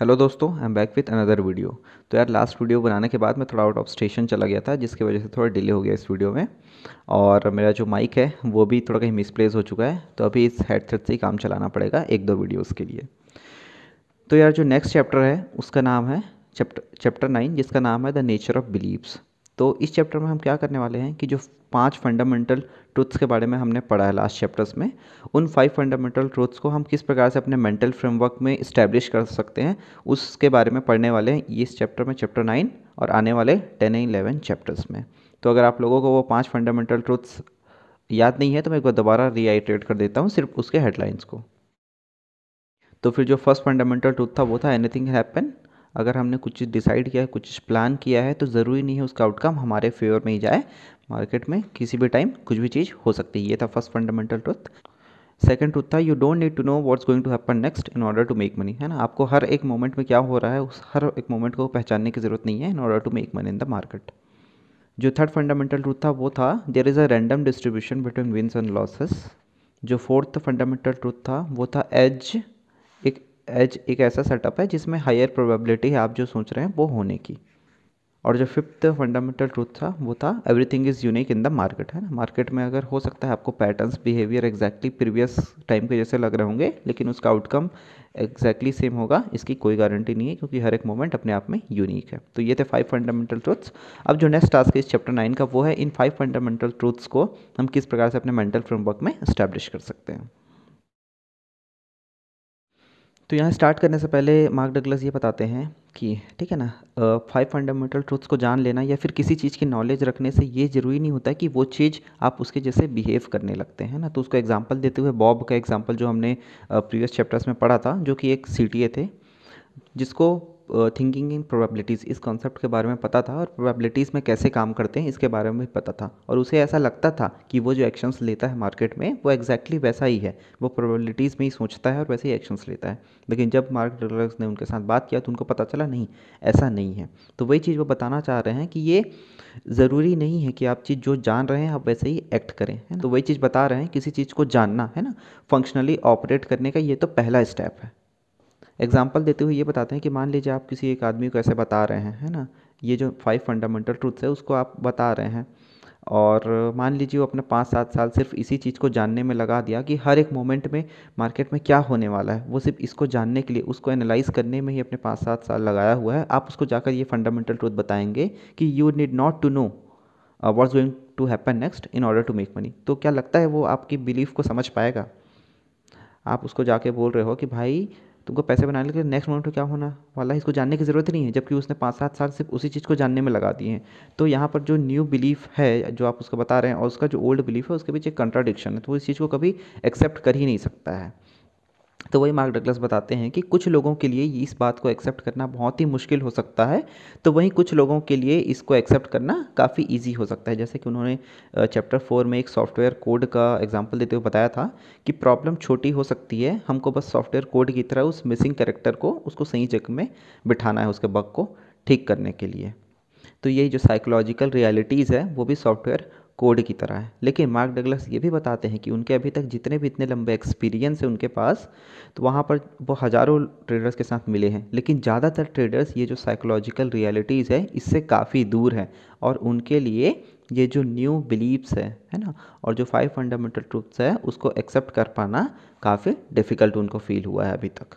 Hello दोस्तों I am back with another video तो यार लास्ट वीडियो बनाने के बाद मैं थोड़ा आउट ऑफ़ स्टेशन चला गया था, जिसकी वजह से थोड़ा डिले हो गया इस वीडियो में। और मेरा जो माइक है, वो भी थोड़ा कहीं मिसप्लेस हो चुका है तो अभी इस हेडसेट से ही काम चलाना पड़ेगा एक दो वीडियोज़ के लिए। तो यार, जो नेक्स्ट चैप्टर है, उसका नाम है चैप्टर चैप्टर नाइन जिसका नाम है द नेचर ऑफ़ बिलीव्स तो इस चैप्टर में हम क्या करने वाले हैं कि जो पाँच फंडामेंटल ट्रूथ्स के बारे में हमने पढ़ा है लास्ट चैप्टर्स में, उन फाइव फंडामेंटल ट्रूथ्स को हम किस प्रकार से अपने मेंटल फ्रेमवर्क में इस्टेब्लिश कर सकते हैं, उसके बारे में पढ़ने वाले हैं इस चैप्टर में चैप्टर नाइन और आने वाले टेन एंड इलेवन चैप्टर्स में। तो अगर आप लोगों को वो पाँच फंडामेंटल ट्रूथ्स याद नहीं है तो मैं एक बार दोबारा रीआइट्रेट कर देता हूँ सिर्फ़ उसके हेडलाइंस को। तो फिर जो फ़र्स्ट फंडामेंटल ट्रूथ था, वो था एनीथिंग हैपन अगर हमने कुछ डिसाइड किया है, कुछ प्लान किया है तो ज़रूरी नहीं है उसका आउटकम हमारे फेवर में ही जाए। मार्केट में किसी भी टाइम कुछ भी चीज़ हो सकती है। ये था first fundamental truth second truth था you don't need to know what's going to happen next in order to make money है ना? आपको हर एक मोमेंट में क्या हो रहा है, उस हर एक मोमेंट को पहचानने की ज़रूरत नहीं है in order to make money in the market जो थर्ड फंडामेंटल ट्रूथ था, वो था there is a random distribution between wins and losses जो फोर्थ फंडामेंटल ट्रूथ था, वो था एज एक एज एक ऐसा सेटअप है जिसमें हायर प्रोबेबिलिटी है आप जो सोच रहे हैं वो होने की। और जो फिफ्थ फंडामेंटल ट्रूथ था, वो था everything is unique in the market है ना? मार्केट में अगर हो सकता है आपको patterns behaviour exactly previous time के जैसे लग रहे होंगे, लेकिन उसका आउटकम एग्जैक्टली सेम होगा, इसकी कोई गारंटी नहीं है, क्योंकि हर एक मोमेंट अपने आप में यूनिक है। तो ये थे फाइव फंडामेंटल ट्रूथ्स अब जो नेक्स्ट टास्क है इस चैप्टर नाइन का, वो है इन फाइव फंडामेंटल ट्रूथ्स को हम किस प्रकार से अपने मेंटल फ्रेमवर्क में इस्टेब्लिश कर सकते हैं। तो यहाँ स्टार्ट करने से पहले मार्क डगलस ये बताते हैं कि, ठीक है ना फाइव फंडामेंटल ट्रूथ्स को जान लेना या फिर किसी चीज़ की नॉलेज रखने से ये ज़रूरी नहीं होता कि वो चीज़ आप उसके जैसे बिहेव करने लगते हैं ना। तो उसको एग्जांपल देते हुए बॉब का एग्जांपल जो हमने प्रीवियस चैप्टर्स में पढ़ा था, जो कि एक सीटीए थे, जिसको थिंकिंग इन प्रोबेबिलिटीज़ इस कॉन्सेप्ट के बारे में पता था और प्रोबेबिलिटीज़ में कैसे काम करते हैं, इसके बारे में भी पता था। और उसे ऐसा लगता था कि वो जो एक्शंस लेता है मार्केट में, वो एग्जैक्टली वैसा ही है। वो प्रोबेबिलिटीज़ में ही सोचता है और वैसे ही एक्शंस लेता है। लेकिन जब मार्क डगलस ने उनके साथ बात किया तो उनको पता चला, नहीं, ऐसा नहीं है। तो वही चीज़ वो बताना चाह रहे हैं कि ये ज़रूरी नहीं है कि आप चीज़ जो जान रहे हैं आप वैसे ही एक्ट करें, है ना? तो वही चीज़ बता रहे हैं, किसी चीज़ को जानना, है ना? फंक्शनली ऑपरेट करने का ये तो पहला स्टेप है। एग्ज़ाम्पल देते हुए ये बताते हैं कि मान लीजिए आप किसी एक आदमी को ऐसे बता रहे हैं, है ना? ये जो फाइव फंडामेंटल ट्रूथ्स है, उसको आप बता रहे हैं। और मान लीजिए वो अपने पाँच सात साल सिर्फ़ इसी चीज़ को जानने में लगा दिया कि हर एक मोमेंट में मार्केट में क्या होने वाला है। वो सिर्फ़ इसको जानने के लिए, उसको एनालाइज करने में ही अपने पाँच सात साल लगाया हुआ है। आप उसको जाकर ये फंडामेंटल ट्रूथ बताएँगे कि you need not to know what's going to happen next in order to make money तो क्या लगता है वो आपकी बिलीफ को समझ पाएगा? आप उसको जाके बोल रहे हो कि भाई तुमको पैसे बनाने के नेक्स्ट मोमेंट में क्या होना? वाला है इसको जानने की ज़रूरत नहीं है, जबकि उसने पाँच सात साल सिर्फ़ उसी चीज़ को जानने में लगा दिए हैं। तो यहाँ पर जो न्यू बिलीफ है, जो आप उसको बता रहे हैं, और उसका जो ओल्ड बिलीफ है, उसके बीच एक कंट्राडिक्शन है तो वो इस चीज़ को कभी एक्सेप्ट कर ही नहीं सकता है। तो वही मार्क डगलस बताते हैं कि कुछ लोगों के लिए इस बात को एक्सेप्ट करना बहुत ही मुश्किल हो सकता है। तो वहीं कुछ लोगों के लिए इसको एक्सेप्ट करना काफ़ी ईजी हो सकता है। जैसे कि उन्होंने चैप्टर फोर में एक सॉफ्टवेयर कोड का एग्ज़ाम्पल देते हुए बताया था कि प्रॉब्लम छोटी हो सकती है, हमको बस सॉफ्टवेयर कोड की तरह उस मिसिंग करेक्टर को, उसको सही जगह में बिठाना है उसके बग को ठीक करने के लिए। तो यही जो साइकोलॉजिकल रियलिटीज़ है, वो भी सॉफ्टवेयर कोड की तरह है। लेकिन मार्क डगलस ये भी बताते हैं कि उनके अभी तक जितने भी इतने लंबे एक्सपीरियंस है उनके पास तो वहाँ पर वो हज़ारों ट्रेडर्स के साथ मिले हैं। लेकिन ज़्यादातर ट्रेडर्स ये जो साइकोलॉजिकल रियलिटीज़ है, इससे काफ़ी दूर हैं और उनके लिए ये जो न्यू बिलीव्स है है ना, और जो फाइव फंडामेंटल ट्रूथ्स है, उसको एक्सेप्ट कर पाना काफ़ी डिफ़िकल्ट उनको फील हुआ है अभी तक।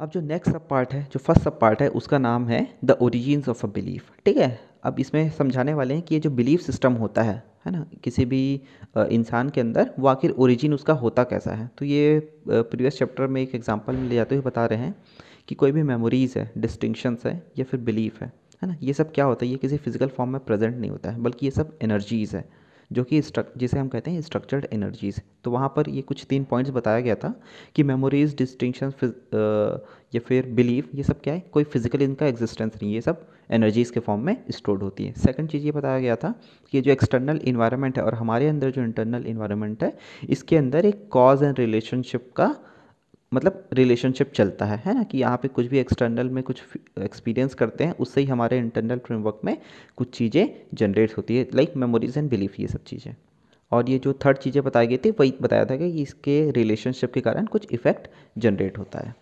अब जो नेक्स्ट सब पार्ट है, जो फ़र्स्ट सब पार्ट है, उसका नाम है the origins of a belief ठीक है? अब इसमें समझाने वाले हैं कि ये जो बिलीफ सिस्टम होता है है ना? किसी भी इंसान के अंदर वो आखिर ओरिजिन उसका होता कैसा है? तो ये प्रीवियस चैप्टर में एक एग्जांपल में ले जाते हुए बता रहे हैं कि कोई भी मेमोरीज़ है डिस्टिंक्शंस है या फिर बिलीफ है है ना? ये सब क्या होता है? ये किसी फ़िज़िकल फॉर्म में प्रेजेंट नहीं होता है, बल्कि ये सब एनर्जीज़ है। जो कि जिसे हम कहते हैं स्ट्रक्चर्ड एनर्जीज़ तो वहाँ पर ये कुछ तीन पॉइंट्स बताया गया था कि मेमोरीज डिस्टिंक्शन या फिर बिलीव ये सब क्या है? कोई फ़िज़िकल इनका एग्जिस्टेंस नहीं ये सब एनर्जीज़ के फॉर्म में स्टोर्ड होती है। सेकंड चीज़ ये बताया गया था कि जो एक्सटर्नल इन्वायरमेंट है और हमारे अंदर जो इंटरनल इन्वायरमेंट है, इसके अंदर एक कॉज एंड रिलेशनशिप का मतलब रिलेशनशिप चलता है है ना? कि यहाँ पे कुछ भी एक्सटर्नल में कुछ एक्सपीरियंस करते हैं, उससे ही हमारे इंटरनल फ्रेमवर्क में कुछ चीज़ें जनरेट होती है लाइक मेमोरीज एंड बिलीफ ये सब चीज़ें। और ये जो थर्ड चीज़ें बताई गई थी, वही बताया था कि इसके रिलेशनशिप के कारण कुछ इफ़ेक्ट जनरेट होता है।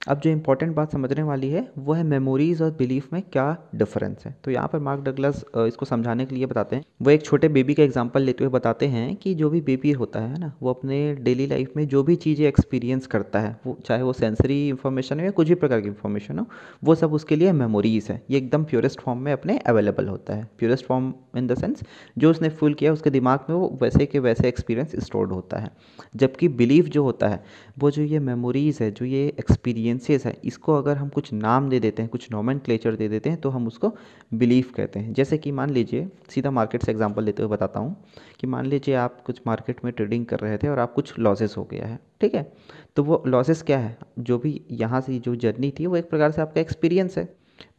अब जो इम्पोर्टेंट बात समझने वाली है, वो है मेमोरीज और बिलीफ में क्या डिफरेंस है। तो यहाँ पर मार्क डगलस इसको समझाने के लिए बताते हैं। वो एक छोटे बेबी का एग्जांपल लेते हुए बताते हैं कि जो भी बेबी होता है ना, वो अपने डेली लाइफ में जो भी चीज़ें एक्सपीरियंस करता है, वो चाहे वो सेंसरी इन्फॉर्मेशन हो या कुछ भी प्रकार की इन्फॉर्मेशन हो, वो सब उसके लिए मेमोरीज है। ये एकदम प्योरेस्ट फॉर्म में अपने अवेलेबल होता है। Purest form in the sense जो उसने फुल किया, उसके दिमाग में वो वैसे के वैसे एक्सपीरियंस स्टोर्ड होता है। जबकि बिलीफ जो होता है वो जो ये मेमोरीज़ है, जो ये एक्सपीरियंसेस है, इसको अगर हम कुछ नाम दे देते हैं, कुछ नॉमन क्लेचर दे देते हैं तो हम उसको बिलीफ कहते हैं। जैसे कि मान लीजिए, सीधा मार्केट से एग्जांपल लेते हुए बताता हूँ कि मान लीजिए आप कुछ मार्केट में ट्रेडिंग कर रहे थे और आप कुछ लॉसेस हो गया है, ठीक है? तो वो लॉसेस क्या है? जो भी यहाँ से जो जर्नी थी, वो एक प्रकार से आपका एक्सपीरियंस है।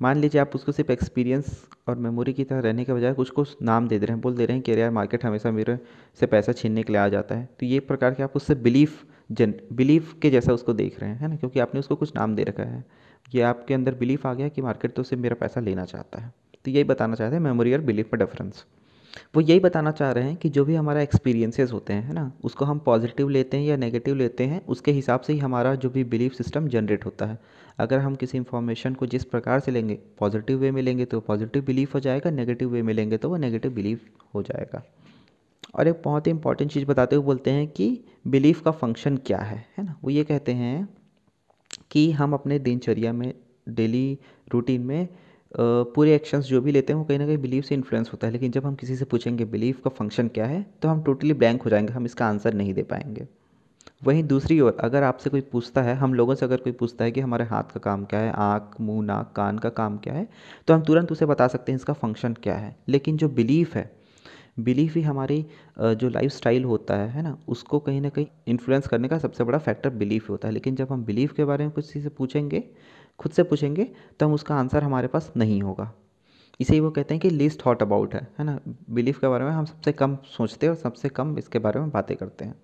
मान लीजिए आप उसको सिर्फ़ एक्सपीरियंस और मेमोरी की तरह रहने के बजाय कुछ को नाम दे दे रहे हैं, बोल दे रहे हैं कि यार मार्केट हमेशा मेरे से पैसा छीनने के लिए आ जाता है। तो ये प्रकार के आप उससे बिलीफ जन, बिलीफ के जैसा उसको देख रहे हैं, है ना? क्योंकि आपने उसको कुछ नाम दे रखा है। ये आपके अंदर बिलीफ आ गया कि मार्केट तो सिर्फ़ मेरा पैसा लेना चाहता है। तो यही बताना चाहते हैं मेमोरी और बिलीफ में डिफरेंस वो यही बताना चाह रहे हैं कि जो भी हमारा एक्सपीरियंसेस होते हैं, है ना? उसको हम पॉजिटिव लेते हैं या नेगेटिव लेते हैं, उसके हिसाब से ही हमारा जो भी बिलीफ सिस्टम जनरेट होता है। अगर हम किसी इन्फॉर्मेशन को जिस प्रकार से लेंगे पॉजिटिव वे में लेंगे तो पॉजिटिव बिलीफ हो जाएगा नेगेटिव वे में लेंगे तो वो नेगेटिव बिलीफ हो जाएगा। और एक बहुत ही इंपॉर्टेंट चीज़ बताते हुए बोलते हैं कि बिलीफ का फ़ंक्शन क्या है है ना? वो ये कहते हैं कि हम अपने दिनचर्या में डेली रूटीन में पूरे एक्शंस जो भी लेते हैं, वो कहीं ना कहीं बिलीफ से इन्फ्लुएंस होता है। लेकिन जब हम किसी से पूछेंगे बिलीफ का फ़ंक्शन क्या है तो हम टोटली ब्लैंक हो जाएँगे, हम इसका आंसर नहीं दे पाएँगे। वहीं दूसरी ओर, अगर आपसे कोई पूछता है, हम लोगों से अगर कोई पूछता है कि हमारे हाथ का काम क्या है, आँख, मुँह, नाक, कान का काम क्या है तो हम तुरंत उसे बता सकते हैं इसका फ़ंक्शन क्या है। लेकिन जो बिलीफ है बिलीफ ही हमारी जो लाइफ स्टाइल होता है है ना, उसको कहीं ना कहीं इन्फ्लुएंस करने का सबसे बड़ा फैक्टर बिलीफ होता है। लेकिन जब हम बिलीफ के बारे में किसी से पूछेंगे, खुद से पूछेंगे तो हम उसका आंसर हमारे पास नहीं होगा। इसे वो कहते हैं कि लीस्ट थॉट अबाउट है है ना। बिलीफ के बारे में हम सबसे कम सोचते हैं और सबसे कम इसके बारे में बातें करते हैं।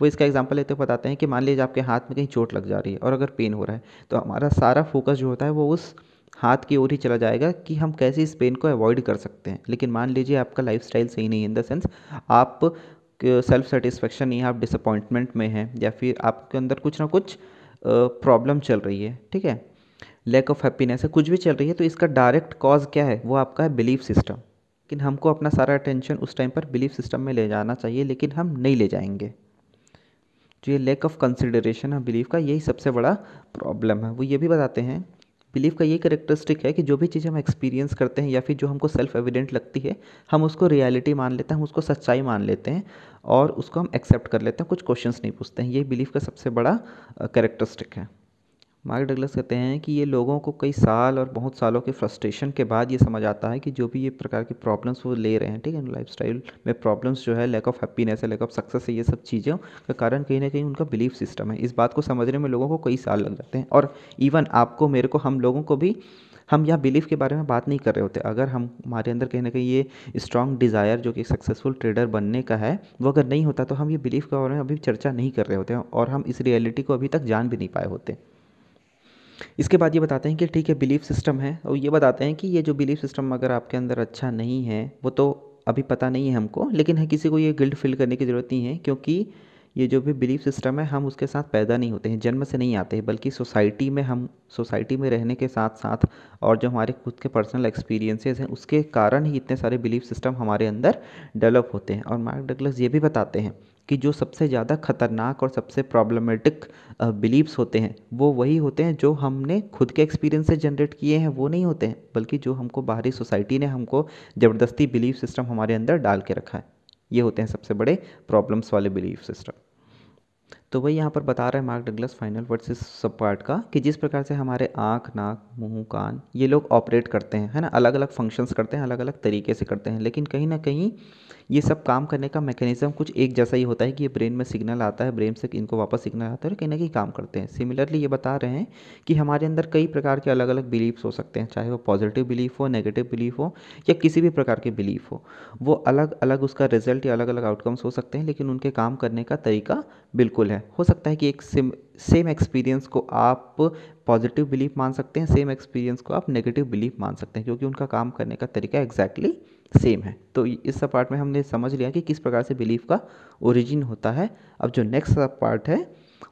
वो इसका एग्जांपल लेते हुए बताते हैं कि मान लीजिए आपके हाथ में कहीं चोट लग जा रही है और अगर पेन हो रहा है तो हमारा सारा फोकस जो होता है वो उस हाथ की ओर ही चला जाएगा कि हम कैसे इस पेन को अवॉइड कर सकते हैं। लेकिन मान लीजिए आपका लाइफ स्टाइल सही नहीं है इन द सेंस आप सेल्फ सेटिस्फेक्शन नहीं है आप डिसअपॉइंटमेंट में हैं, या फिर आपके अंदर कुछ ना कुछ प्रॉब्लम चल रही है, ठीक है? लैक ऑफ़ हैप्पीनेस है, कुछ भी चल रही है तो इसका डायरेक्ट कॉज क्या है? वो आपका है बिलीफ सिस्टम लेकिन हमको अपना सारा अटेंशन उस टाइम पर बिलीफ सिस्टम में ले जाना चाहिए, लेकिन हम नहीं ले जाएँगे। जो ये लैक ऑफ़ कंसिडरेशन है बिलीफ का, यही सबसे बड़ा प्रॉब्लम है। वो ये भी बताते हैं बिलीफ का ये करेक्टरिस्टिक है कि जो भी चीज़ हम एक्सपीरियंस करते हैं या फिर जो हमको सेल्फ एविडेंट लगती है, हम उसको रियलिटी मान लेते हैं, हम उसको सच्चाई मान लेते हैं और उसको हम एक्सेप्ट कर लेते हैं, कुछ क्वेश्चंस नहीं पूछते हैं। ये बिलीफ का सबसे बड़ा करेक्टरिस्टिक है। मार्क डगलस कहते हैं कि ये लोगों को कई साल और बहुत सालों के फ्रस्ट्रेशन के बाद ये समझ आता है कि जो भी ये प्रकार की प्रॉब्लम्स वो ले रहे हैं, ठीक है? लाइफ में प्रॉब्लम्स जो है लैक ऑफ़ हैप्पीनेस है लैक ऑफ़ सक्सेस है, ये सब चीज़ों का कारण कहीं ना कहीं उनका बिलीफ सिस्टम है। इस बात को समझने में लोगों को कई साल लग जाते हैं। और इवन आपको, मेरे को, हम लोगों को भी, हम यहाँ बिलीफ के बारे में बात नहीं कर रहे होते। अगर हम, हमारे अंदर कहीं ना कहीं ये स्ट्रॉन्ग डिज़ायर जो कि सक्सेसफुल ट्रेडर बनने का है, वो अगर नहीं होता तो हम ये बिलीफ के बारे में अभी चर्चा नहीं कर रहे होते और हम इस रियलिटी को अभी तक जान भी नहीं पाए होते। इसके बाद ये बताते हैं कि ठीक है बिलीफ सिस्टम है और ये बताते हैं कि ये जो बिलीफ सिस्टम अगर आपके अंदर अच्छा नहीं है, वो तो अभी पता नहीं है हमको, लेकिन है किसी को ये गिल्ट फील करने की ज़रूरत नहीं है क्योंकि ये जो भी बिलीफ सिस्टम है, हम उसके साथ पैदा नहीं होते हैं, जन्म से नहीं आते हैं बल्कि सोसाइटी में हम सोसाइटी में रहने के साथ साथ और जो हमारे खुद के पर्सनल एक्सपीरियंसेस हैं, उसके कारण ही इतने सारे बिलीफ सिस्टम हमारे अंदर डेवलप होते हैं। और मार्क डगलस ये भी बताते हैं कि जो सबसे ज़्यादा ख़तरनाक और सबसे प्रॉब्लमेटिक बिलीव्स होते हैं, वो वही होते हैं जो हमने खुद के एक्सपीरियंस से जनरेट किए हैं, वो नहीं होते हैं, बल्कि जो हमको बाहरी सोसाइटी ने हमको ज़बरदस्ती बिलीव सिस्टम हमारे अंदर डाल के रखा है। ये होते हैं सबसे बड़े प्रॉब्लम्स वाले बिलीफ सिस्टम तो वही यहाँ पर बता रहे हैं मार्क डगलस फाइनल वर्ड्स इस सब पार्ट का, कि जिस प्रकार से हमारे आँख, नाक, मुँह, कान, ये लोग ऑपरेट करते हैं, है ना? अलग अलग फ़ंक्शंस करते हैं अलग अलग तरीके से करते हैं, लेकिन कहीं ना कहीं ये सब काम करने का मैकेनिज़्म कुछ एक जैसा ही होता है कि ये ब्रेन में सिग्नल आता है ब्रेन से इनको वापस सिग्नल आता है और कहीं ना कहीं काम करते हैं। सिमिलरली ये बता रहे हैं कि हमारे अंदर कई प्रकार के अलग अलग बिलीफ्स हो सकते हैं, चाहे वो पॉजिटिव बिलीफ हो नेगेटिव बिलीफ हो, या किसी भी प्रकार के बिलीफ हो। वो अलग अलग उसका रिज़ल्ट या अलग अलग आउटकम्स हो सकते हैं, लेकिन उनके काम करने का तरीका बिल्कुल है। हो सकता है कि एक सिम सेम एक्सपीरियंस को आप पॉजिटिव बिलीफ मान सकते हैं सेम एक्सपीरियंस को आप नेगेटिव बिलीफ मान सकते हैं, क्योंकि उनका काम करने का तरीका एग्जैक्टली exactly सेम है। तो इस पार्ट में हमने समझ लिया कि किस प्रकार से बिलीफ का ओरिजिन होता है। अब जो नेक्स्ट पार्ट है,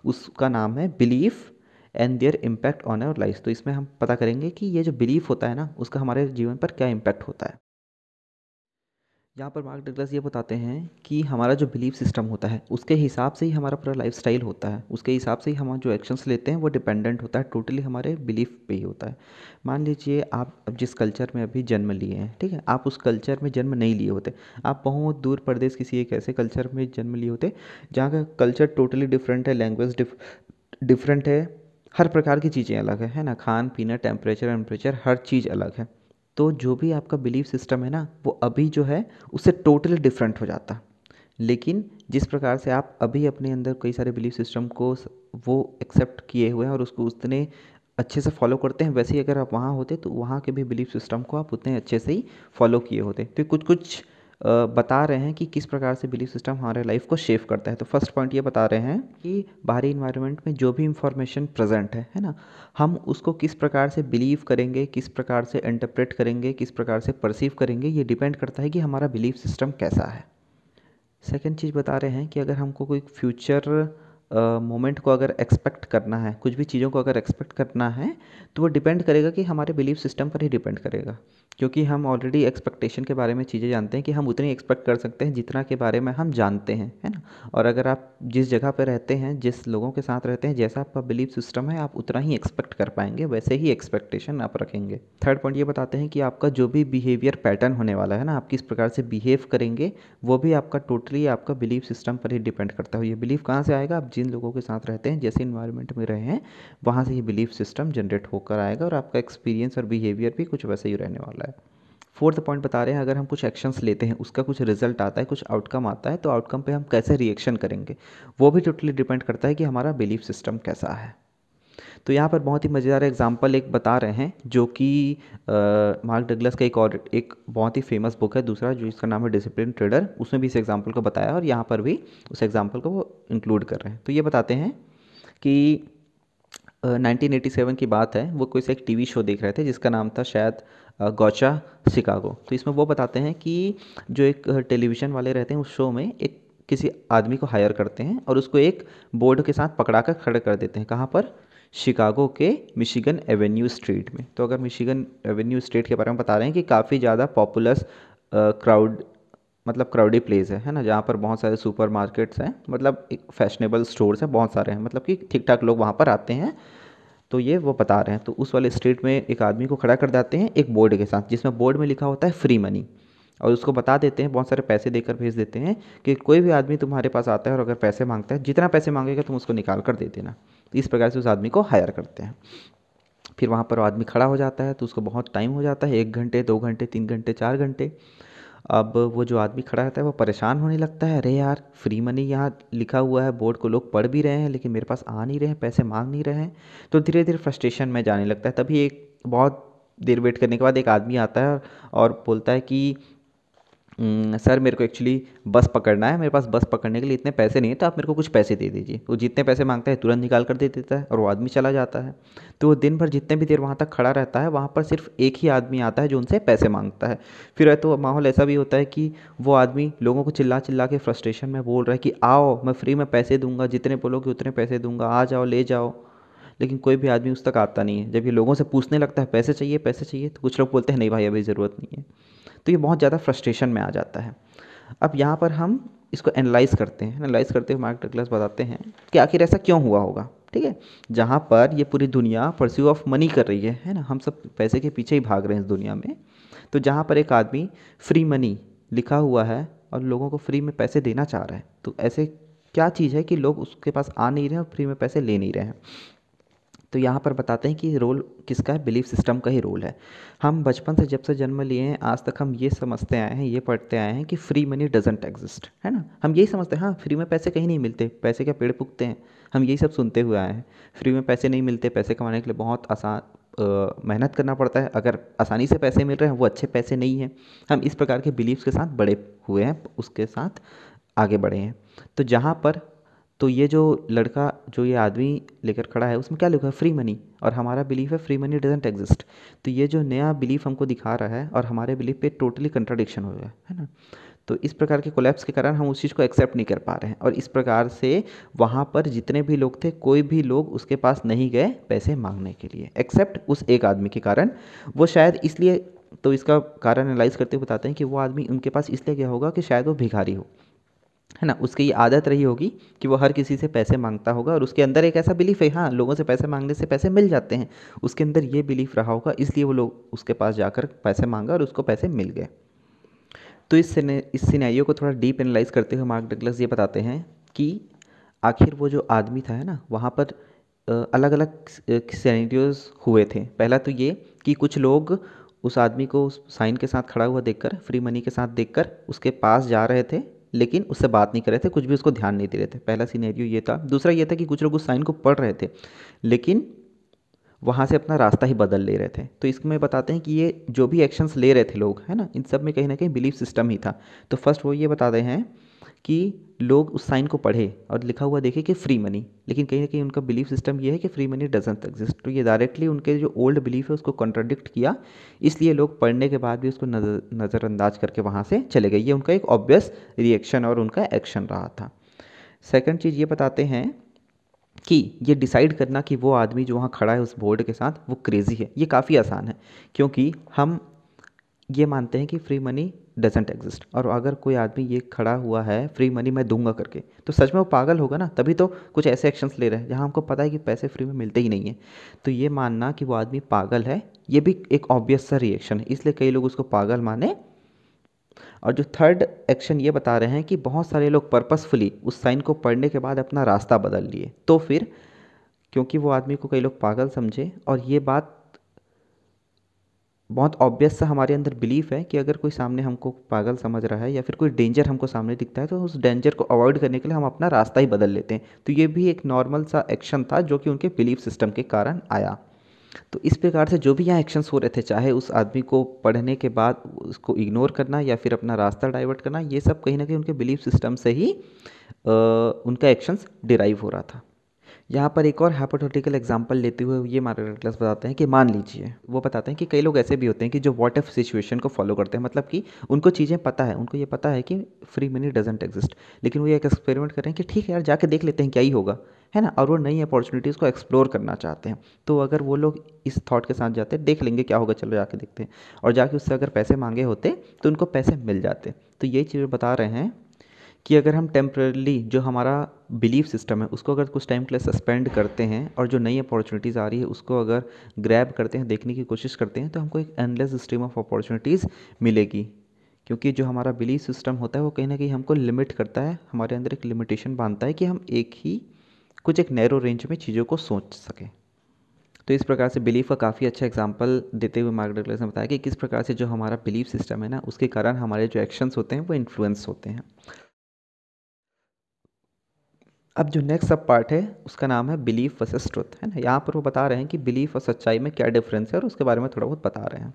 उसका नाम है belief and their impact on our life तो इसमें हम पता करेंगे कि ये जो बिलीफ होता है ना, उसका हमारे जीवन पर क्या इम्पैक्ट होता है। यहाँ पर मार्क डगलस ये बताते हैं कि हमारा जो बिलीफ सिस्टम होता है, उसके हिसाब से ही हमारा पूरा लाइफ स्टाइल होता है। उसके हिसाब से ही हम जो एक्शंस लेते हैं, वो डिपेंडेंट होता है टोटली हमारे बिलीफ पे ही होता है। मान लीजिए आप अब जिस कल्चर में अभी जन्म लिए हैं, ठीक है? आप उस कल्चर में जन्म नहीं लिए होते। आप बहुत दूर प्रदेश किसी एक ऐसे कल्चर में जन्म लिए होते, जहाँ का कल्चर टोटली डिफरेंट है लैंग्वेज डिफरेंट है, हर प्रकार की चीज़ें अलग है है ना? खान पीना टेम्परेचर टेम्परेचर हर चीज़ अलग है। तो जो भी आपका बिलीफ सिस्टम है ना, वो अभी जो है, उससे टोटली डिफरेंट हो जाता। लेकिन जिस प्रकार से आप अभी अपने अंदर कई सारे बिलीफ सिस्टम को वो एक्सेप्ट किए हुए हैं और उसको उतने अच्छे से फॉलो करते हैं, वैसे ही अगर आप वहाँ होते तो वहाँ के भी बिलीफ सिस्टम को आप उतने अच्छे से ही फॉलो किए होते। तो कुछ कुछ बता रहे हैं कि किस प्रकार से बिलीफ सिस्टम हमारे लाइफ को शेप करता है। तो फ़र्स्ट पॉइंट ये बता रहे हैं कि बाहरी इन्वायरमेंट में जो भी इंफॉर्मेशन प्रेजेंट है है ना? हम उसको किस प्रकार से बिलीव करेंगे, किस प्रकार से इंटरप्रेट करेंगे, किस प्रकार से परसीव करेंगे, ये डिपेंड करता है कि हमारा बिलीफ सिस्टम कैसा है। सेकेंड चीज़ बता रहे हैं कि अगर हमको कोई फ्यूचर मोमेंट को अगर एक्सपेक्ट करना है, कुछ भी चीज़ों को अगर एक्सपेक्ट करना है तो वो डिपेंड करेगा कि हमारे बिलीफ सिस्टम पर ही डिपेंड करेगा। क्योंकि हम ऑलरेडी एक्सपेक्टेशन के बारे में चीज़ें जानते हैं कि हम उतनी एक्सपेक्ट कर सकते हैं जितना के बारे में हम जानते हैं, है ना? और अगर आप जिस जगह पर रहते हैं, जिस लोगों के साथ रहते हैं, जैसा आपका बिलीफ सिस्टम है, आप उतना ही एक्सपेक्ट कर पाएँगे, वैसे ही एक्सपेक्टेशन आप रखेंगे। थर्ड पॉइंट ये बताते हैं कि आपका जो भी बिहेवियर पैटर्न होने वाला है ना, आप किस प्रकार से बिहेव करेंगे, वो भी आपका टोटली आपका बिलीफ सिस्टम पर ही डिपेंड करता है। ये बिलीफ कहाँ से आएगा? आप जिन लोगों के साथ रहते हैं, जैसे इन्वायरमेंट में रहे हैं, वहाँ से ये बिलीफ सिस्टम जनरेट होकर आएगा और आपका एक्सपीरियंस और बिहेवियर भी कुछ वैसे ही रहने वाला है। फोर्थ पॉइंट बता रहे हैं, अगर हम कुछ एक्शंस लेते हैं, उसका कुछ रिज़ल्ट आता है, कुछ आउटकम आता है तो आउटकम पे हम कैसे रिएक्शन करेंगे? वो भी टोटली डिपेंड करता है कि हमारा बिलीफ सिस्टम कैसा है। तो यहाँ पर बहुत ही मज़ेदार एग्ज़ाम्पल एक बता रहे हैं, जो कि मार्क डगलस का एक और, एक बहुत ही फ़ेमस बुक है, दूसरा जो इसका नाम है डिसिप्लिन ट्रेडर उसमें भी इस एग्ज़ाम्पल को बताया और यहाँ पर भी उस एग्ज़ाम्पल को वो इंक्लूड कर रहे हैं। तो ये बताते हैं कि नाइनटीन एटी सेवन की बात है, वो कोई से एक टीवी शो देख रहे थे, जिसका नाम था शायद गौचा शिकागो। तो इसमें वो बताते हैं कि जो एक टेलीविज़न वाले रहते हैं उस शो में, एक किसी आदमी को हायर करते हैं और उसको एक बोर्ड के साथ पकड़ा कर खड़े कर देते हैं। कहाँ पर? शिकागो के मिशिगन एवेन्यू स्ट्रीट में। तो अगर मिशिगन एवेन्यू स्ट्रीट के बारे में बता रहे हैं कि काफ़ी ज़्यादा पॉपुलस क्राउड मतलब क्राउडी प्लेस है है ना? जहाँ पर बहुत सारे सुपर मार्केट्स हैं मतलब एक फैशनेबल स्टोर्स हैं, बहुत सारे हैं मतलब कि ठीक ठाक लोग वहाँ पर आते हैं। तो ये वो बता रहे हैं। तो उस वाले स्ट्रीट में एक आदमी को खड़ा कर देते हैं एक बोर्ड के साथ, जिसमें बोर्ड में लिखा होता है फ्री मनी। और उसको बता देते हैं, बहुत सारे पैसे देकर भेज देते हैं कि कोई भी आदमी तुम्हारे पास आता है और अगर पैसे माँगता है, जितना पैसे मांगेगा तुम उसको निकाल कर दे देना। इस प्रकार से उस आदमी को हायर करते हैं। फिर वहाँ पर आदमी खड़ा हो जाता है तो उसको बहुत टाइम हो जाता है, एक घंटे, दो घंटे, तीन घंटे, चार घंटे। अब वो जो आदमी खड़ा रहता है, वो परेशान होने लगता है, अरे यार फ्री मनी यहाँ लिखा हुआ है बोर्ड को लोग पढ़ भी रहे हैं, लेकिन मेरे पास आ नहीं रहे हैं पैसे मांग नहीं रहे हैं। तो धीरे धीरे फ्रस्ट्रेशन में जाने लगता है। तभी एक बहुत देर वेट करने के बाद एक आदमी आता है और बोलता है कि सर मेरे को एक्चुअली बस पकड़ना है, मेरे पास बस पकड़ने के लिए इतने पैसे नहीं है तो आप मेरे को कुछ पैसे दे दीजिए। वो जितने पैसे माँगता है, तुरंत निकाल कर दे देता है और वो आदमी चला जाता है। तो वो दिन भर जितने भी देर वहाँ तक खड़ा रहता है, वहाँ पर सिर्फ़ एक ही आदमी आता है जो उनसे पैसे माँगता है। फिर तो माहौल ऐसा भी होता है कि वो आदमी लोगों को चिल्ला चिल्ला के फ्रस्ट्रेशन में बोल रहा है कि, आओ, मैं फ्री में पैसे दूँगा, जितने बोलोगे उतने पैसे दूँगा, आ जाओ, ले जाओ। लेकिन कोई भी आदमी उस तक आता नहीं है। जब ये लोगों से पूछने लगता है, पैसे चाहिए पैसे चाहिए तो कुछ लोग बोलते हैं, नहीं भाई, अभी ज़रूरत नहीं है। तो ये बहुत ज़्यादा फ्रस्ट्रेशन में आ जाता है। अब यहाँ पर हम इसको एनालाइज करते हैं। एनालाइज करते हुए मार्क डगलस बताते हैं कि आखिर ऐसा क्यों हुआ होगा, ठीक है? जहाँ पर ये पूरी दुनिया परस्यू ऑफ़ मनी कर रही है है ना? हम सब पैसे के पीछे ही भाग रहे हैं इस दुनिया में। तो जहाँ पर एक आदमी फ्री मनी लिखा हुआ है और लोगों को फ्री में पैसे देना चाह रहा है तो ऐसे क्या चीज़ है कि लोग उसके पास आ नहीं रहे हैं और फ्री में पैसे ले नहीं रहे हैं? तो यहाँ पर बताते हैं कि रोल किसका है? बिलीफ सिस्टम का ही रोल है। हम बचपन से जब से जन्म लिए हैं, आज तक हम ये समझते आए हैं, ये पढ़ते आए हैं कि फ्री मनी डजेंट एग्जिस्ट है ना? हम यही समझते हैं हाँ फ्री में पैसे कहीं नहीं मिलते, पैसे क्या पेड़ पुगते हैं? हम यही सब सुनते हुए आए हैं। फ्री में पैसे नहीं मिलते, पैसे कमाने के लिए बहुत आसान मेहनत करना पड़ता है। अगर आसानी से पैसे मिल रहे हैं, वो अच्छे पैसे नहीं हैं। हम इस प्रकार के बिलीव्स के साथ बड़े हुए हैं, उसके साथ आगे बढ़े हैं। तो जहाँ पर तो ये जो लड़का, जो ये आदमी लेकर खड़ा है, उसमें क्या लिखा है? फ्री मनी और हमारा बिलीफ है फ्री मनी डजेंट एग्जिस्ट तो ये जो नया बिलीफ हमको दिखा रहा है और हमारे बिलीफ पे टोटली कंट्राडिक्शन हो गया है ना? तो इस प्रकार के कोलैप्स के कारण हम उस चीज़ को एक्सेप्ट नहीं कर पा रहे हैं। और इस प्रकार से वहाँ पर जितने भी लोग थे, कोई भी लोग उसके पास नहीं गए पैसे मांगने के लिए एक्सेप्ट उस एक आदमी के कारण। वो शायद इसलिए तो इसका कारण एनालाइज करते हुए बताते हैं कि वो आदमी उनके पास इसलिए गया होगा कि शायद वो भिखारी हो। है ना, उसकी ये आदत रही होगी कि वो हर किसी से पैसे माँगता होगा और उसके अंदर एक ऐसा बिलीफ है हाँ लोगों से पैसे मांगने से पैसे मिल जाते हैं। उसके अंदर ये बिलीफ रहा होगा, इसलिए वो लोग उसके पास जाकर पैसे मांगा और उसको पैसे मिल गए। तो इस इस सिनेरियो को थोड़ा डीप एनालाइज करते हुए मार्क डगलस ये बताते हैं कि आखिर वो जो आदमी था, है ना, वहाँ पर अलग अलग सिनेरियोज हुए थे। पहला तो ये कि कुछ लोग उस आदमी को उस साइन के साथ खड़ा हुआ देखकर फ्री मनी के साथ देखकर उसके पास जा रहे थे। लेकिन उससे बात नहीं कर रहे थे, कुछ भी उसको ध्यान नहीं दे रहे थे। पहला सीनेरियो ये था। दूसरा ये था कि कुछ लोग उस साइन को पढ़ रहे थे, लेकिन वहाँ से अपना रास्ता ही बदल ले रहे थे। तो इसमें बताते हैं कि ये जो भी एक्शंस ले रहे थे लोग, है ना, इन सब में कहीं ना कहीं बिलीफ सिस्टम ही था। तो फ़र्स्ट वो ये बता रहे हैं कि लोग उस साइन को पढ़े और लिखा हुआ देखे कि फ्री मनी लेकिन कहीं ना कहीं उनका बिलीफ सिस्टम ये है कि फ्री मनी डजेंट एग्जिस्ट तो ये डायरेक्टली उनके जो ओल्ड बिलीफ है उसको कॉन्ट्राडिक्ट किया। इसलिए लोग पढ़ने के बाद भी उसको नज़र, नज़रअंदाज करके वहाँ से चले गए। ये उनका एक ऑब्वियस रिएक्शन और उनका एक्शन रहा था। सेकेंड चीज़ ये बताते हैं कि ये डिसाइड करना कि वो आदमी जो वहाँ खड़ा है उस बोर्ड के साथ, वो क्रेज़ी है। ये काफ़ी आसान है, क्योंकि हम ये मानते हैं कि फ्री मनी डजेंट एग्जिस्ट और अगर कोई आदमी ये खड़ा हुआ है फ्री मनी मैं दूँगा करके तो सच में वो पागल होगा ना? तभी तो कुछ ऐसे एक्शंस ले रहे हैं, जहाँ हमको पता है कि पैसे फ्री में मिलते ही नहीं है। तो ये मानना कि वो आदमी पागल है, ये भी एक ऑब्वियस सा रिएक्शन है। इसलिए कई लोग उसको पागल माने। और जो थर्ड एक्शन ये बता रहे हैं कि बहुत सारे लोग पर्पसफुली उस साइन को पढ़ने के बाद अपना रास्ता बदल लिए। तो फिर, क्योंकि वो आदमी को कई लोग पागल समझे, और ये बात बहुत ऑब्वियस सा हमारे अंदर बिलीफ है कि अगर कोई सामने हमको पागल समझ रहा है या फिर कोई डेंजर हमको सामने दिखता है तो उस डेंजर को अवॉइड करने के लिए हम अपना रास्ता ही बदल लेते हैं। तो ये भी एक नॉर्मल सा एक्शन था जो कि उनके बिलीफ सिस्टम के कारण आया। तो इस प्रकार से जो भी यहाँ एक्शंस हो रहे थे चाहे उस आदमी को पढ़ने के बाद उसको इग्नोर करना या फिर अपना रास्ता डाइवर्ट करना ये सब कहीं ना कहीं उनके बिलीफ सिस्टम से ही आ, उनका एक्शंस डिराइव हो रहा था। यहाँ पर एक और हाइपोथेटिकल एग्जांपल लेते हुए ये मार्केट क्लास बताते हैं कि मान लीजिए, वो बताते हैं कि कई लोग ऐसे भी होते हैं कि जो वॉट एफ़ सिचुएशन को फॉलो करते हैं मतलब कि उनको चीज़ें पता है, उनको ये पता है कि फ्री मनी डजेंट एग्जिस्ट लेकिन वो एक एक्सपेरिमेंट कर कि ठीक है यार, जाके देख लेते हैं क्या ही होगा, है ना? और वो नई अपॉर्चुनिटीज़ को एक्सप्लोर करना चाहते हैं। तो अगर वो लोग इस थॉट के साथ जाते देख लेंगे क्या होगा, चलो जाके देखते हैं। और जाके उससे अगर पैसे मांगे होते तो उनको पैसे मिल जाते। तो यही चीज़ बता रहे हैं कि अगर हम टेम्परली जो हमारा बिलीफ सिस्टम है, उसको अगर कुछ टाइम के लिए सस्पेंड करते हैं और जो नई अपॉर्चुनिटीज़ आ रही है, उसको अगर ग्रैब करते हैं, देखने की कोशिश करते हैं तो हमको एक एनलेस स्ट्रीम ऑफ़ अपॉर्चुनिटीज़ मिलेगी। क्योंकि जो हमारा बिलीफ सिस्टम होता है, वो कहीं ना कहीं हमको लिमिट करता है, हमारे अंदर एक लिमिटेशन बांधता है कि हम एक ही, कुछ एक नैरो रेंज में चीज़ों को सोच सकें। तो इस प्रकार से बिलीफ का काफ़ी अच्छा एग्जांपल देते हुए मार्क डगलस ने बताया कि किस प्रकार से जो हमारा बिलीफ सिस्टम है ना, उसके कारण हमारे जो एक्शंस होते हैं, वो इन्फ्लुएंस होते हैं। अब जो नेक्स्ट सब पार्ट है, उसका नाम है बिलीफ वर्सेस ट्रुथ है ना? यहाँ पर वो बता रहे हैं कि बिलीफ और सच्चाई में क्या डिफरेंस है और उसके बारे में थोड़ा बहुत बता रहे हैं।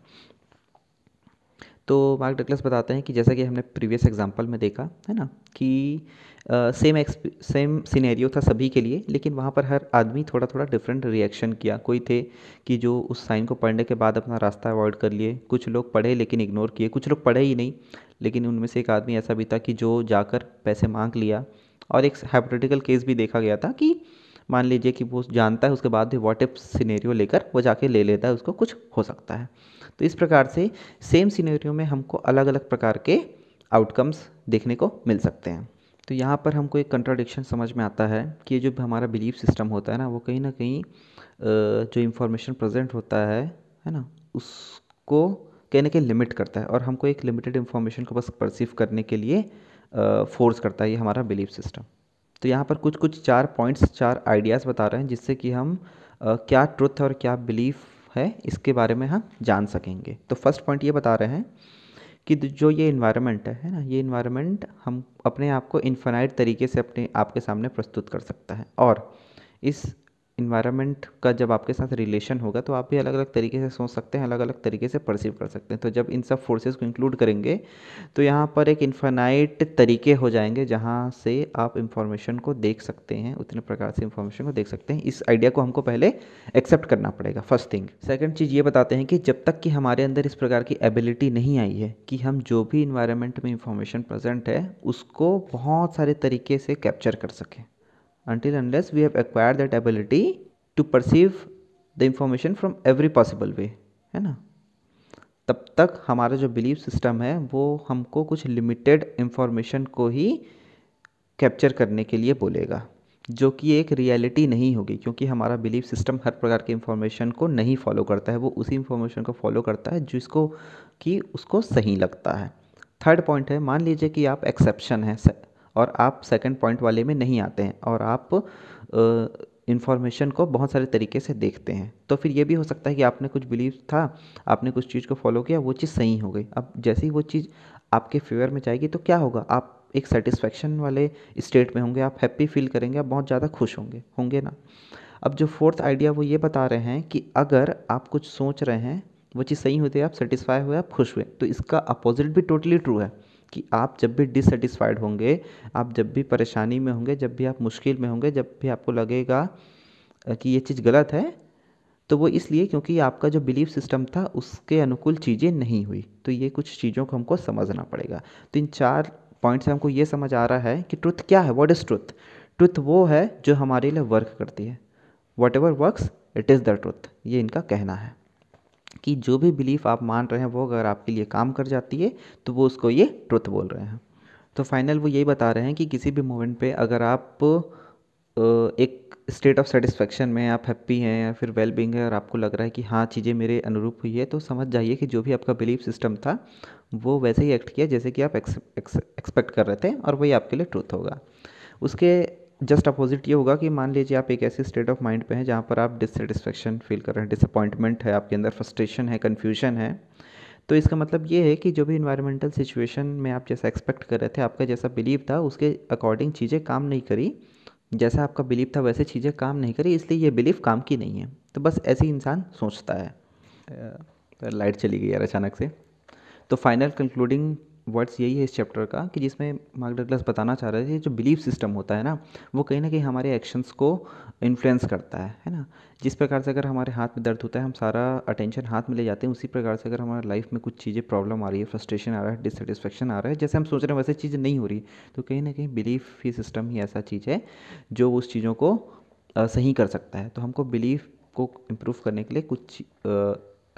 तो मार्क डगलस बताते हैं कि जैसा कि हमने प्रीवियस एग्जांपल में देखा, है ना? कि सेम एक्सप सेम सिनेरियो था सभी के लिए, लेकिन वहाँ पर हर आदमी थोड़ा थोड़ा डिफरेंट रिएक्शन किया। कोई थे कि जो उस साइन को पढ़ने के बाद अपना रास्ता अवॉइड कर लिए। कुछ लोग पढ़े लेकिन इग्नोर किए। कुछ लोग पढ़े ही नहीं, लेकिन उनमें से एक आदमी ऐसा भी था कि जो जाकर पैसे मांग लिया और एक हाइपोथेटिकल केस भी देखा गया था कि मान लीजिए कि वो जानता है, उसके बाद भी वॉट इफ़ सिनेरियो लेकर वो जाके ले लेता है, उसको कुछ हो सकता है। तो इस प्रकार से सेम सिनेरियो में हमको अलग अलग प्रकार के आउटकम्स देखने को मिल सकते हैं। तो यहाँ पर हमको एक कंट्राडिक्शन समझ में आता है कि जो हमारा बिलीफ सिस्टम होता है ना, वो कहीं ना कहीं जो इन्फॉर्मेशन प्रेजेंट होता है है ना, उसको कहीं ना कहीं लिमिट करता है और हमको एक लिमिटेड इन्फॉर्मेशन को बस परसीव करने के लिए फोर्स करता है ये हमारा बिलीफ सिस्टम तो यहाँ पर कुछ कुछ चार पॉइंट्स चार आइडियाज़ बता रहे हैं जिससे कि हम क्या ट्रुथ और क्या बिलीफ है, इसके बारे में हम जान सकेंगे। तो फ़र्स्ट पॉइंट ये बता रहे हैं कि जो ये इन्वायरमेंट है ना, ये इन्वायरमेंट हम अपने आप को इन्फानाइट तरीके से अपने आप के सामने प्रस्तुत कर सकता है। और इस इन्वायरमेंट का जब आपके साथ रिलेशन होगा तो आप भी अलग अलग तरीके से सोच सकते हैं अलग अलग तरीके से परसीव कर सकते हैं। तो जब इन सब फोर्सेस को इंक्लूड करेंगे तो यहाँ पर एक इन्फानाइट तरीके हो जाएँगे जहाँ से आप इंफॉर्मेशन को देख सकते हैं, उतने प्रकार से इंफॉर्मेशन को देख सकते हैं। इस आइडिया को हमको पहले एक्सेप्ट करना पड़ेगा फ़र्स्ट थिंग सेकेंड चीज़ ये बताते हैं कि जब तक कि हमारे अंदर इस प्रकार की एबिलिटी नहीं आई है, कि हम जो भी इन्वायरमेंट में इंफॉर्मेशन प्रेजेंट है, उसको बहुत सारे तरीके से कैप्चर कर सकें। Until unless we have acquired that ability to perceive the information from every possible way, है ना? तब तक हमारा जो बिलीव सिस्टम है, वो हमको कुछ लिमिटेड इंफॉर्मेशन को ही कैप्चर करने के लिए बोलेगा, जो कि एक रियलिटी नहीं होगी, क्योंकि हमारा बिलीव सिस्टम हर प्रकार के इंफॉर्मेशन को नहीं फॉलो करता है, वो उसी इंफॉर्मेशन को फॉलो करता है जिसको कि उसको सही लगता है। थर्ड पॉइंट है, मान लीजिए कि आप एक्सेप्शन है और आप सेकंड पॉइंट वाले में नहीं आते हैं और आप इन्फॉर्मेशन को बहुत सारे तरीके से देखते हैं। तो फिर ये भी हो सकता है कि आपने कुछ बिलीव था, आपने कुछ चीज़ को फॉलो किया, वो चीज़ सही हो गई। अब जैसे ही वो चीज़ आपके फेवर में जाएगी तो क्या होगा? आप एक सेटिस्फेक्शन वाले स्टेट में होंगे, आप हैप्पी फील करेंगे, आप बहुत ज़्यादा खुश होंगे होंगे ना? अब जो फोर्थ आइडिया वो ये बता रहे हैं कि अगर आप कुछ सोच रहे हैं, वो चीज़ सही होती है, आप सेटिस्फाई हुए, आप खुश हुए तो इसका अपोजिट भी टोटली ट्रू है। कि आप जब भी डिससेटिस्फाइड होंगे, आप जब भी परेशानी में होंगे, जब भी आप मुश्किल में होंगे, जब भी आपको लगेगा कि ये चीज़ गलत है तो वो इसलिए क्योंकि आपका जो बिलीफ सिस्टम था, उसके अनुकूल चीज़ें नहीं हुई। तो ये कुछ चीज़ों को हमको समझना पड़ेगा। तो इन चार पॉइंट से हमको ये समझ आ रहा है कि ट्रुथ क्या है? वॉट इज़ ट्रुथ ट्रुथ वो है जो हमारे लिए वर्क करती है। Whatever works it is the truth ये इनका कहना है। कि जो भी बिलीफ आप मान रहे हैं, वो अगर आपके लिए काम कर जाती है तो वो उसको ये ट्रुथ बोल रहे हैं। तो फाइनल वो यही बता रहे हैं कि किसी भी मोमेंट पे अगर आप एक स्टेट ऑफ़ सेटिस्फेक्शन में आप हैप्पी हैं या फिर वेल बींग है और आपको लग रहा है कि हाँ चीज़ें मेरे अनुरूप हुई है तो समझ जाइए कि जो भी आपका बिलीफ सिस्टम था, वो वैसे ही एक्ट किया जैसे कि आप एक्सपेक्ट कर रहे थे और वही आपके लिए ट्रूथ होगा। उसके जस्ट अपोजिट ये होगा कि मान लीजिए आप एक ऐसे स्टेट ऑफ़ माइंड पे हैं जहाँ पर आप डिससेटिस्फेक्शन फील कर रहे हैं डिसअपॉइंटमेंट है, आपके अंदर फ्रस्ट्रेशन है कन्फ्यूज़न है। तो इसका मतलब ये है कि जो भी इन्वायरमेंटल सिचुएशन में आप जैसा एक्सपेक्ट कर रहे थे, आपका जैसा बिलीव था, उसके अकॉर्डिंग चीज़ें काम नहीं करी। जैसा आपका बिलीव था, वैसे चीज़ें काम नहीं करी, इसलिए ये बिलीव काम की नहीं है। तो बस ऐसे इंसान सोचता है। लाइट चली गई यार अचानक से। तो फाइनल कंक्लूडिंग वर्ड्स यही है इस चैप्टर का कि जिसमें मार्क डगलस बताना चाह रहे थे, जो बिलीफ सिस्टम होता है ना, वो कहीं ना कहीं हमारे एक्शंस को इन्फ्लुएंस करता है है ना? जिस प्रकार से अगर हमारे हाथ में दर्द होता है, हम सारा अटेंशन हाथ में ले जाते हैं, उसी प्रकार से अगर हमारे लाइफ में कुछ चीज़ें प्रॉब्लम आ रही है, फ्रस्ट्रेशन आ रहा है, डिससेटिस्फेक्शन आ रहा है, जैसे हम सोच रहे हैं वैसे चीज़ नहीं हो रही तो कहीं ना कहीं बिलीफ ही सिस्टम ही ऐसा चीज़ है, जो उस चीज़ों को सही कर सकता है। तो हमको बिलीफ को इम्प्रूव करने के लिए कुछ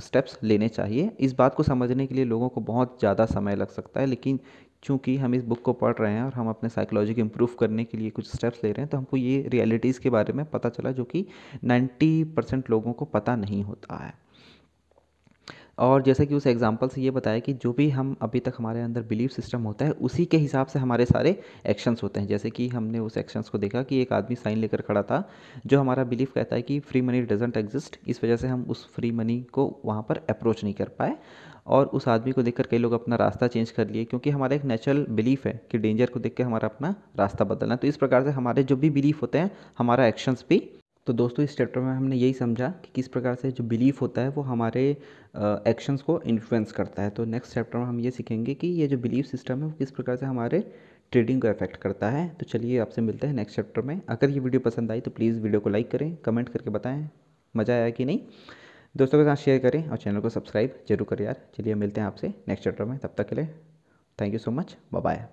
स्टेप्स लेने चाहिए। इस बात को समझने के लिए लोगों को बहुत ज़्यादा समय लग सकता है, लेकिन चूँकि हम इस बुक को पढ़ रहे हैं और हम अपने साइकोलॉजी को इम्प्रूव करने के लिए कुछ स्टेप्स ले रहे हैं तो हमको ये रियलिटीज़ के बारे में पता चला जो कि 90 परसेंट लोगों को पता नहीं होता है। और जैसे कि उस एग्ज़ाम्पल से ये बताया कि जो भी हम अभी तक हमारे अंदर बिलीफ सिस्टम होता है, उसी के हिसाब से हमारे सारे एक्शंस होते हैं। जैसे कि हमने उस एक्शंस को देखा कि एक आदमी साइन लेकर खड़ा था, जो हमारा बिलीफ कहता है कि फ्री मनी डजेंट एग्जिस्ट इस वजह से हम उस फ्री मनी को वहाँ पर अप्रोच नहीं कर पाए। और उस आदमी को देखकर कई लोग अपना रास्ता चेंज कर लिए, क्योंकि हमारा एक नेचुरल बिलीफ है कि डेंजर को देख के हमारा अपना रास्ता बदलना तो इस प्रकार से हमारे जो भी बिलीफ होते हैं, हमारा एक्शंस भी तो दोस्तों, इस चैप्टर में हमने यही समझा कि किस प्रकार से जो बिलीफ होता है, वो हमारे एक्शंस को इन्फ्लुएंस करता है। तो नेक्स्ट चैप्टर में हम ये सीखेंगे कि ये जो बिलीफ सिस्टम है, वो किस प्रकार से हमारे ट्रेडिंग को अफेक्ट करता है। तो चलिए आपसे मिलते हैं नेक्स्ट चैप्टर में। अगर ये वीडियो पसंद आई तो प्लीज़ वीडियो को लाइक करें कमेंट करके बताएँ, मज़ा आया कि नहीं? दोस्तों के साथ शेयर करें और चैनल को सब्सक्राइब ज़रूर करें यार। चलिए मिलते हैं आपसे नेक्स्ट चैप्टर में। तब तक के लिए thank you so much bye